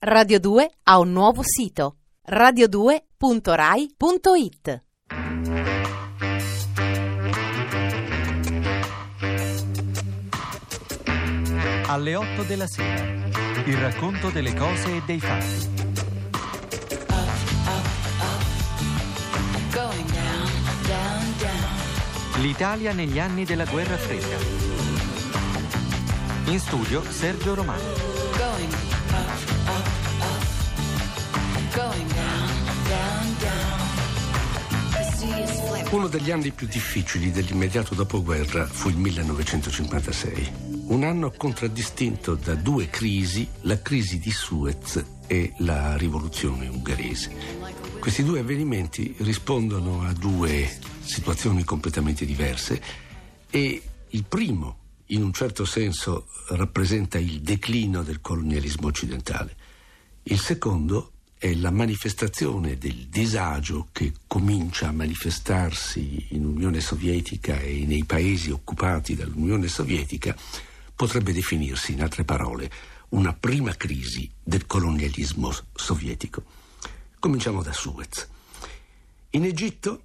Radio 2 ha un nuovo sito radio2.rai.it Alle 8 della sera. Il racconto delle cose e dei fatti. L'Italia negli anni della guerra fredda. In studio Sergio Romano. Uno degli anni più difficili dell'immediato dopoguerra fu il 1956, un anno contraddistinto da due crisi, la crisi di Suez e la rivoluzione ungherese. Questi due avvenimenti rispondono a due situazioni completamente diverse e il primo, in un certo senso, rappresenta il declino del colonialismo occidentale. Il secondo è la manifestazione del disagio che comincia a manifestarsi in Unione Sovietica e nei paesi occupati dall'Unione Sovietica, potrebbe definirsi, in altre parole, una prima crisi del colonialismo sovietico. Cominciamo da Suez. In Egitto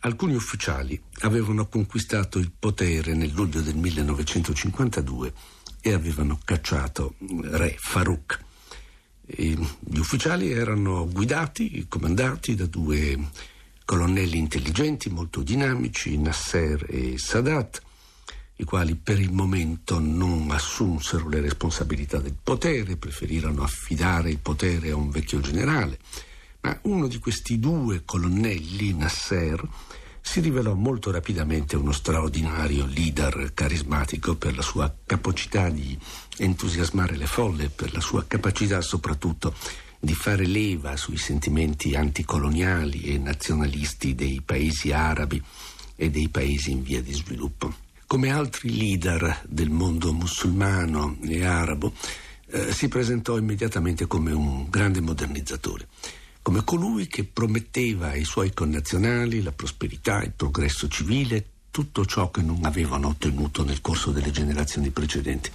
alcuni ufficiali avevano conquistato il potere nel luglio del 1952 e avevano cacciato re Farouk. E gli ufficiali erano guidati, comandati da due colonnelli intelligenti, molto dinamici, Nasser e Sadat, i quali per il momento non assunsero le responsabilità del potere, preferirono affidare il potere a un vecchio generale. Ma uno di questi due colonnelli, Nasser, si rivelò molto rapidamente uno straordinario leader carismatico per la sua capacità di entusiasmare le folle, per la sua capacità soprattutto di fare leva sui sentimenti anticoloniali e nazionalisti dei paesi arabi e dei paesi in via di sviluppo. Come altri leader del mondo musulmano e arabo, eh, si presentò immediatamente come un grande modernizzatore come colui che prometteva ai suoi connazionali la prosperità, il progresso civile, tutto ciò che non avevano ottenuto nel corso delle generazioni precedenti.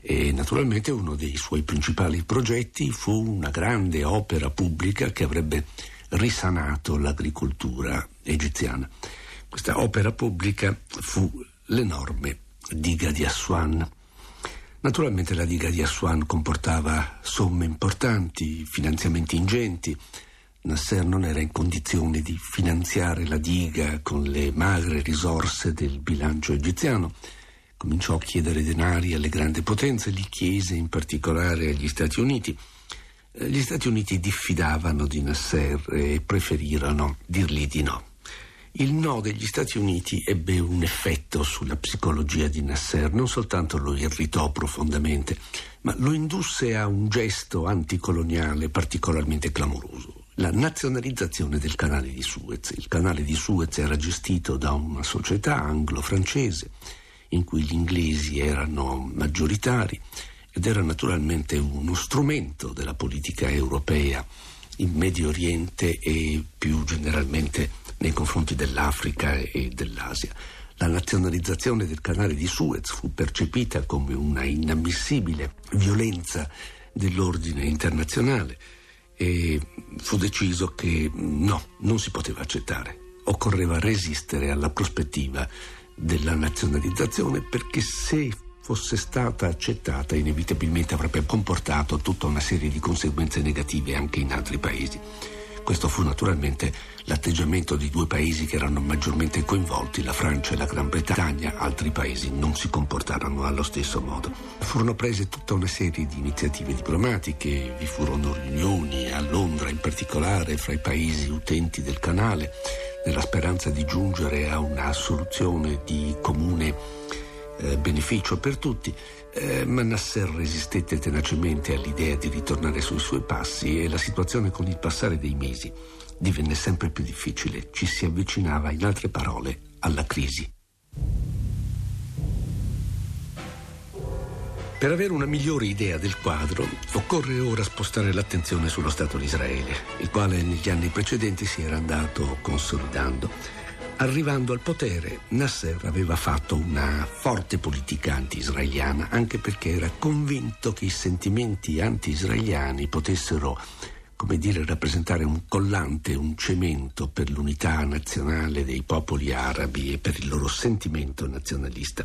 E naturalmente uno dei suoi principali progetti fu una grande opera pubblica che avrebbe risanato l'agricoltura egiziana. Questa opera pubblica fu l'enorme diga di Aswan. Naturalmente la diga di Aswan comportava somme importanti, finanziamenti ingenti. Nasser non era in condizione di finanziare la diga con le magre risorse del bilancio egiziano. Cominciò a chiedere denari alle grandi potenze, li chiese in particolare agli Stati Uniti. Eh, Gli Stati Uniti diffidavano di Nasser e preferirono dirgli di no. Il no degli Stati Uniti ebbe un effetto sulla psicologia di Nasser, non soltanto lo irritò profondamente, ma lo indusse a un gesto anticoloniale particolarmente clamoroso, la nazionalizzazione del canale di Suez. Il canale di Suez era gestito da una società anglo-francese in cui gli inglesi erano maggioritari ed era naturalmente uno strumento della politica europea in Medio Oriente e più generalmente nei confronti dell'Africa e dell'Asia. La nazionalizzazione del canale di Suez fu percepita come una inammissibile violenza dell'ordine internazionale e fu deciso che no, non si poteva accettare. Occorreva resistere alla prospettiva della nazionalizzazione perché se fosse stata accettata inevitabilmente avrebbe comportato tutta una serie di conseguenze negative anche in altri paesi. Questo fu naturalmente l'atteggiamento di due paesi che erano maggiormente coinvolti, la Francia e la Gran Bretagna, altri paesi non si comportarono allo stesso modo. Furono prese tutta una serie di iniziative diplomatiche, vi furono riunioni a Londra in particolare fra i paesi utenti del canale, nella speranza di giungere a una soluzione di comune eh, beneficio per tutti, eh, ma Nasser resistette tenacemente all'idea di ritornare sui suoi passi e la situazione con il passare dei mesi divenne sempre più difficile, ci si avvicinava in altre parole alla crisi. Per avere una migliore idea del quadro, occorre ora spostare l'attenzione sullo Stato di Israele, il quale negli anni precedenti si era andato consolidando. Arrivando al potere, Nasser aveva fatto una forte politica anti-israeliana, anche perché era convinto che i sentimenti anti-israeliani potessero, come dire, rappresentare un collante, un cemento per l'unità nazionale dei popoli arabi e per il loro sentimento nazionalista.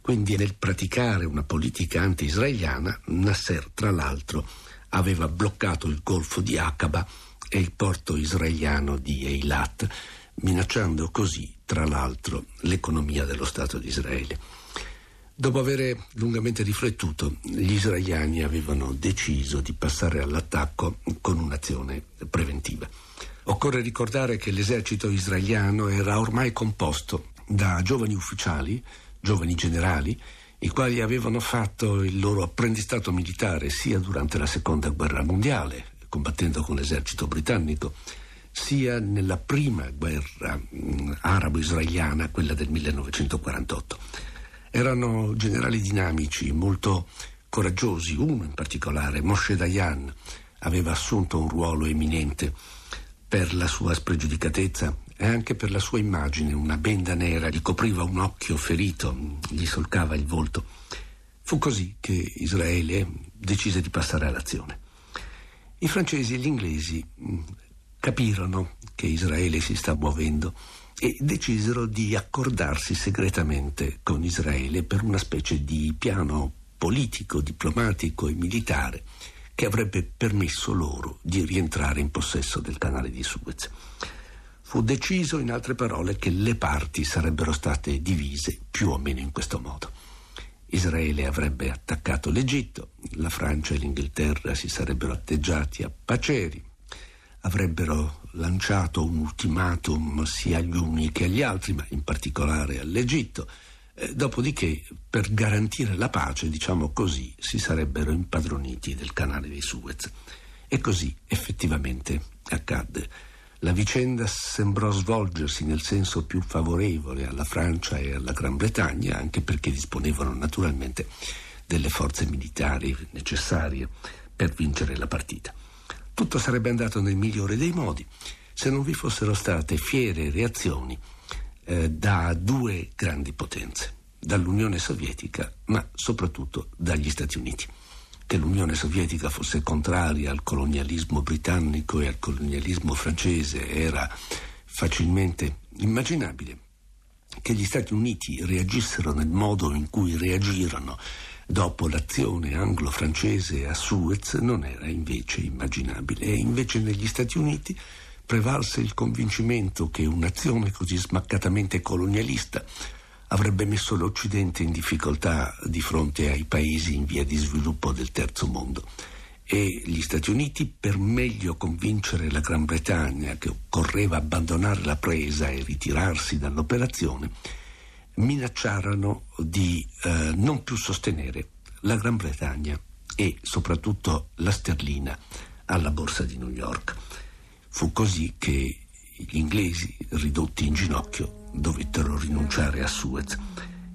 Quindi nel praticare una politica anti-israeliana, Nasser, tra l'altro, aveva bloccato il golfo di Aqaba e il porto israeliano di Eilat, minacciando così, tra l'altro, l'economia dello Stato di Israele. Dopo aver lungamente riflettuto, gli israeliani avevano deciso di passare all'attacco con un'azione preventiva. Occorre ricordare che l'esercito israeliano era ormai composto da giovani ufficiali, giovani generali, i quali avevano fatto il loro apprendistato militare sia durante la seconda guerra mondiale, combattendo con l'esercito britannico, sia nella prima guerra mm, arabo-israeliana, quella del 1948. Erano generali dinamici, molto coraggiosi, uno in particolare, Moshe Dayan, aveva assunto un ruolo eminente per la sua spregiudicatezza e anche per la sua immagine, una benda nera gli copriva un occhio ferito, gli solcava il volto. Fu così che Israele decise di passare all'azione. I francesi e gli inglesi mm, capirono che Israele si sta muovendo e decisero di accordarsi segretamente con Israele per una specie di piano politico, diplomatico e militare che avrebbe permesso loro di rientrare in possesso del canale di Suez. Fu deciso, in altre parole, che le parti sarebbero state divise più o meno in questo modo. Israele avrebbe attaccato l'Egitto, la Francia e l'Inghilterra si sarebbero atteggiati a paceri, avrebbero lanciato un ultimatum sia agli uni che agli altri, ma in particolare all'Egitto. Eh, dopodiché, per garantire la pace, diciamo così, si sarebbero impadroniti del canale di Suez. E così effettivamente accadde. La vicenda sembrò svolgersi nel senso più favorevole alla Francia e alla Gran Bretagna, anche perché disponevano naturalmente delle forze militari necessarie per vincere la partita. Tutto sarebbe andato nel migliore dei modi se non vi fossero state fiere reazioni eh, da due grandi potenze, dall'Unione Sovietica, ma soprattutto dagli Stati Uniti. Che l'Unione Sovietica fosse contraria al colonialismo britannico e al colonialismo francese era facilmente immaginabile. Che gli Stati Uniti reagissero nel modo in cui reagirono dopo l'azione anglo-francese a Suez non era invece immaginabile. E invece negli Stati Uniti prevalse il convincimento che un'azione così smaccatamente colonialista avrebbe messo l'Occidente in difficoltà di fronte ai paesi in via di sviluppo del terzo mondo. E gli Stati Uniti, per meglio convincere la Gran Bretagna che occorreva abbandonare la presa e ritirarsi dall'operazione, minacciarono di eh, non più sostenere la Gran Bretagna e soprattutto la sterlina alla borsa di New York. Fu così che gli inglesi, ridotti in ginocchio, dovettero rinunciare a Suez.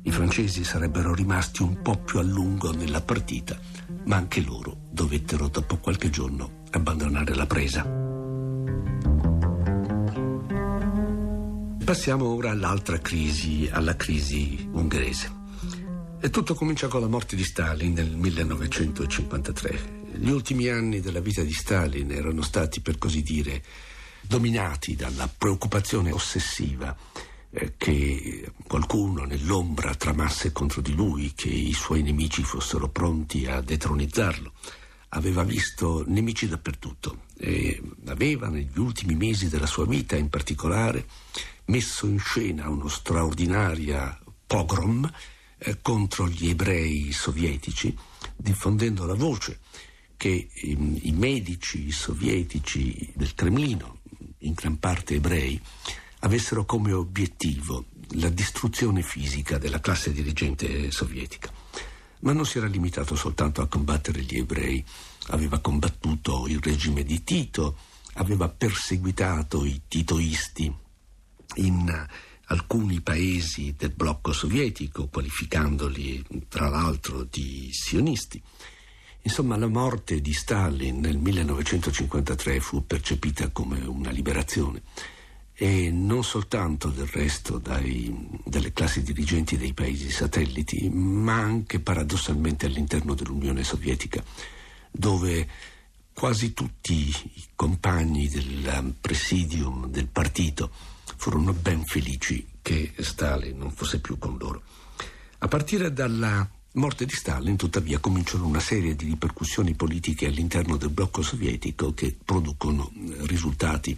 I francesi sarebbero rimasti un po' più a lungo nella partita, ma anche loro dovettero dopo qualche giorno abbandonare la presa. Passiamo ora all'altra crisi, alla crisi ungherese. E tutto comincia con la morte di Stalin nel 1953. Gli ultimi anni della vita di Stalin erano stati, per così dire, dominati dalla preoccupazione ossessiva eh, che qualcuno nell'ombra tramasse contro di lui, che i suoi nemici fossero pronti a detronizzarlo. Aveva visto nemici dappertutto e aveva negli ultimi mesi della sua vita in particolare messo in scena uno straordinaria pogrom eh, contro gli ebrei sovietici, diffondendo la voce che i, i medici sovietici del Cremlino, in gran parte ebrei, avessero come obiettivo la distruzione fisica della classe dirigente sovietica. Ma non si era limitato soltanto a combattere gli ebrei, aveva combattuto il regime di Tito, aveva perseguitato i titoisti in alcuni paesi del blocco sovietico, qualificandoli tra l'altro di sionisti. Insomma, la morte di Stalin nel 1953 fu percepita come una liberazione e non soltanto del resto dai, dalle classi dirigenti dei paesi satelliti, ma anche paradossalmente all'interno dell'Unione Sovietica, dove quasi tutti i compagni del presidium del partito furono ben felici che Stalin non fosse più con loro. A partire dalla morte di Stalin, tuttavia, cominciano una serie di ripercussioni politiche all'interno del blocco sovietico che producono risultati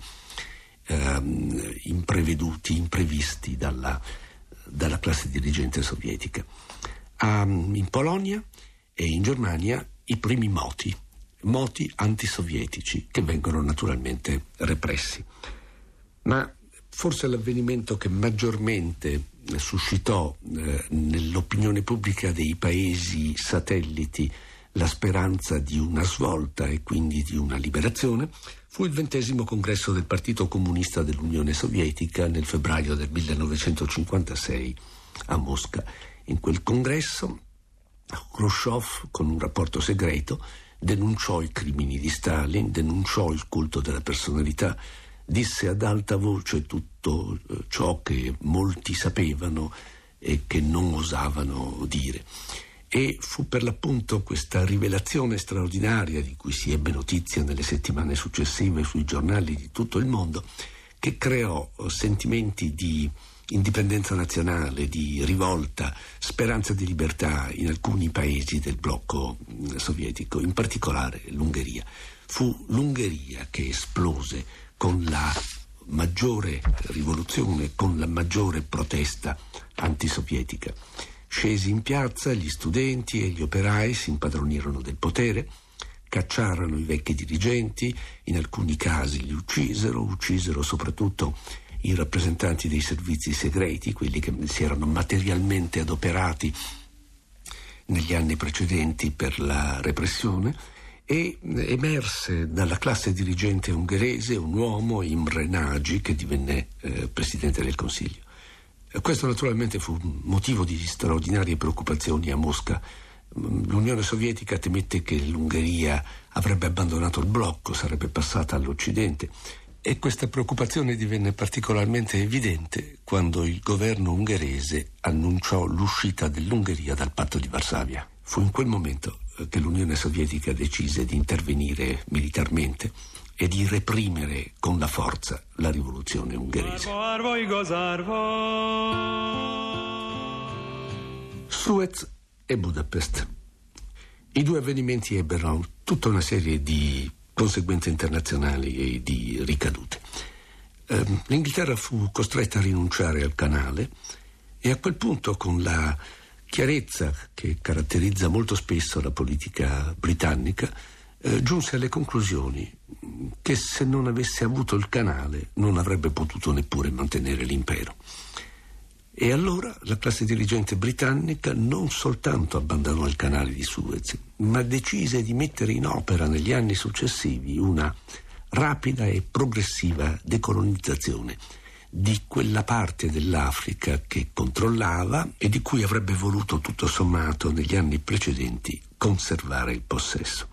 ehm, impreveduti, imprevisti dalla, dalla, classe dirigente sovietica. Um, in Polonia e in Germania i primi moti, moti antisovietici che vengono naturalmente repressi. Ma forse l'avvenimento che maggiormente suscitò eh, nell'opinione pubblica dei paesi satelliti la speranza di una svolta e quindi di una liberazione fu il ventesimo congresso del Partito Comunista dell'Unione Sovietica nel febbraio del 1956 a Mosca. In quel congresso Khrushchev, con un rapporto segreto, denunciò i crimini di Stalin, denunciò il culto della personalità, disse ad alta voce tutto eh, ciò che molti sapevano e che non osavano dire e fu per l'appunto questa rivelazione straordinaria di cui si ebbe notizia nelle settimane successive sui giornali di tutto il mondo che creò sentimenti di indipendenza nazionale, di rivolta, speranza di libertà in alcuni paesi del blocco sovietico, in particolare l'Ungheria. Fu l'Ungheria che esplose con la maggiore rivoluzione, con la maggiore protesta antisovietica. Scesi in piazza, gli studenti e gli operai si impadronirono del potere, cacciarono i vecchi dirigenti, in alcuni casi li uccisero, uccisero soprattutto i rappresentanti dei servizi segreti, quelli che si erano materialmente adoperati negli anni precedenti per la repressione e emerse dalla classe dirigente ungherese un uomo, Imre Nagy, che divenne eh, presidente del Consiglio. Questo naturalmente fu motivo di straordinarie preoccupazioni a Mosca. L'Unione Sovietica temette che l'Ungheria avrebbe abbandonato il blocco, sarebbe passata all'Occidente e questa preoccupazione divenne particolarmente evidente quando il governo ungherese annunciò l'uscita dell'Ungheria dal patto di Varsavia. Fu in quel momento che l'Unione Sovietica decise di intervenire militarmente e di reprimere con la forza la rivoluzione ungherese. Suez e Budapest. I due avvenimenti ebbero tutta una serie di conseguenze internazionali e di ricadute. Ehm, L'Inghilterra fu costretta a rinunciare al canale e a quel punto con la chiarezza che caratterizza molto spesso la politica britannica, eh, giunse alle conclusioni che se non avesse avuto il canale non avrebbe potuto neppure mantenere l'impero. E allora la classe dirigente britannica non soltanto abbandonò il canale di Suez, ma decise di mettere in opera negli anni successivi una rapida e progressiva decolonizzazione di quella parte dell'Africa che controllava e di cui avrebbe voluto tutto sommato negli anni precedenti conservare il possesso.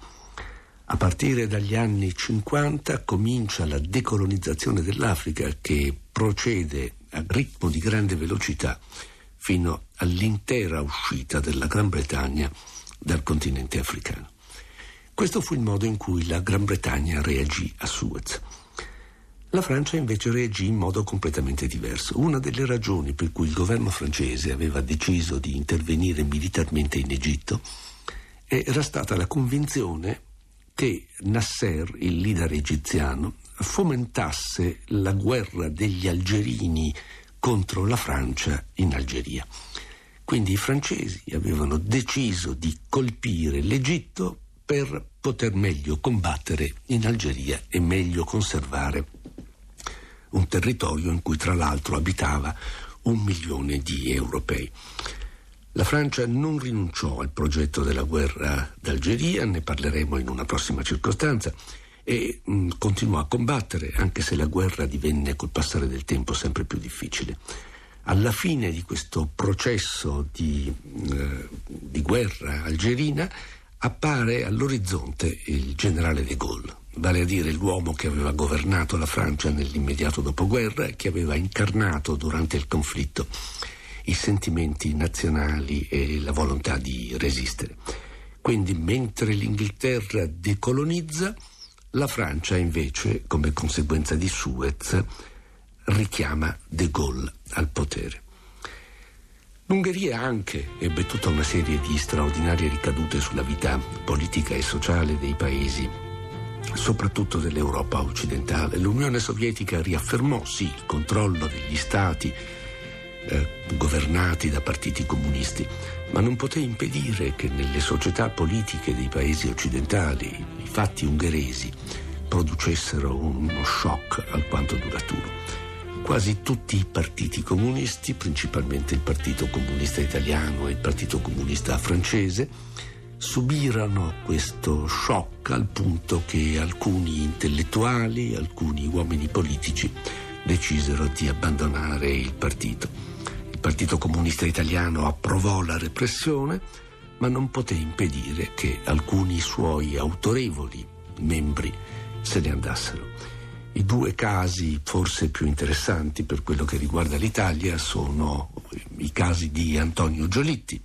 A partire dagli anni 50 comincia la decolonizzazione dell'Africa che procede a ritmo di grande velocità fino all'intera uscita della Gran Bretagna dal continente africano. Questo fu il modo in cui la Gran Bretagna reagì a Suez. La Francia invece reagì in modo completamente diverso. Una delle ragioni per cui il governo francese aveva deciso di intervenire militarmente in Egitto era stata la convinzione che Nasser, il leader egiziano, fomentasse la guerra degli algerini contro la Francia in Algeria. Quindi i francesi avevano deciso di colpire l'Egitto per poter meglio combattere in Algeria e meglio conservare un territorio in cui tra l'altro abitava un milione di europei. La Francia non rinunciò al progetto della guerra d'Algeria, ne parleremo in una prossima circostanza, e mh, mm, continuò a combattere, anche se la guerra divenne col passare del tempo sempre più difficile. Alla fine di questo processo di, eh, di guerra algerina appare all'orizzonte il generale de Gaulle, vale a dire l'uomo che aveva governato la Francia nell'immediato dopoguerra e che aveva incarnato durante il conflitto i sentimenti nazionali e la volontà di resistere. Quindi mentre l'Inghilterra decolonizza, la Francia invece, come conseguenza di Suez, richiama De Gaulle al potere. L'Ungheria anche ebbe tutta una serie di straordinarie ricadute sulla vita politica e sociale dei paesi, soprattutto dell'Europa occidentale. L'Unione Sovietica riaffermò sì il controllo degli stati eh, governati da partiti comunisti, ma non poté impedire che nelle società politiche dei paesi occidentali i fatti ungheresi producessero uno shock alquanto duraturo. Quasi tutti i partiti comunisti, principalmente il Partito Comunista Italiano e il Partito Comunista Francese, subirono questo shock al punto che alcuni intellettuali, alcuni uomini politici decisero di abbandonare il partito. Partito Comunista Italiano approvò la repressione, ma non poté impedire che alcuni suoi autorevoli membri se ne andassero. I due casi forse più interessanti per quello che riguarda l'Italia sono i casi di Antonio Giolitti,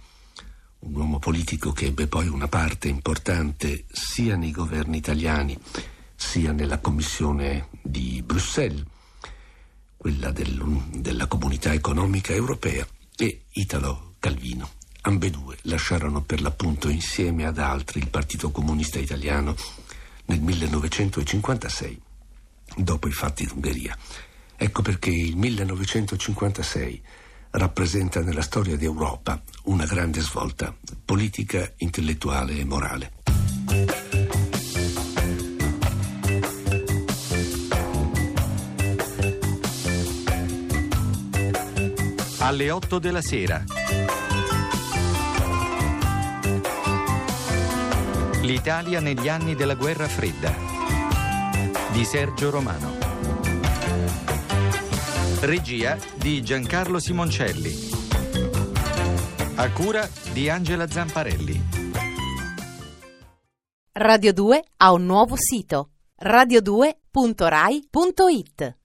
un uomo politico che ebbe poi una parte importante sia nei governi italiani sia nella Commissione di Bruxelles quella del, della comunità economica europea, e Italo Calvino. Ambedue lasciarono per l'appunto insieme ad altri il Partito Comunista Italiano nel 1956, dopo i fatti d'Ungheria. Ecco perché il 1956 rappresenta nella storia d'Europa una grande svolta politica, intellettuale e morale. alle 8 della sera. L'Italia negli anni della guerra fredda di Sergio Romano. Regia di Giancarlo Simoncelli. A cura di Angela Zamparelli. Radio 2 ha un nuovo sito radio2.rai.it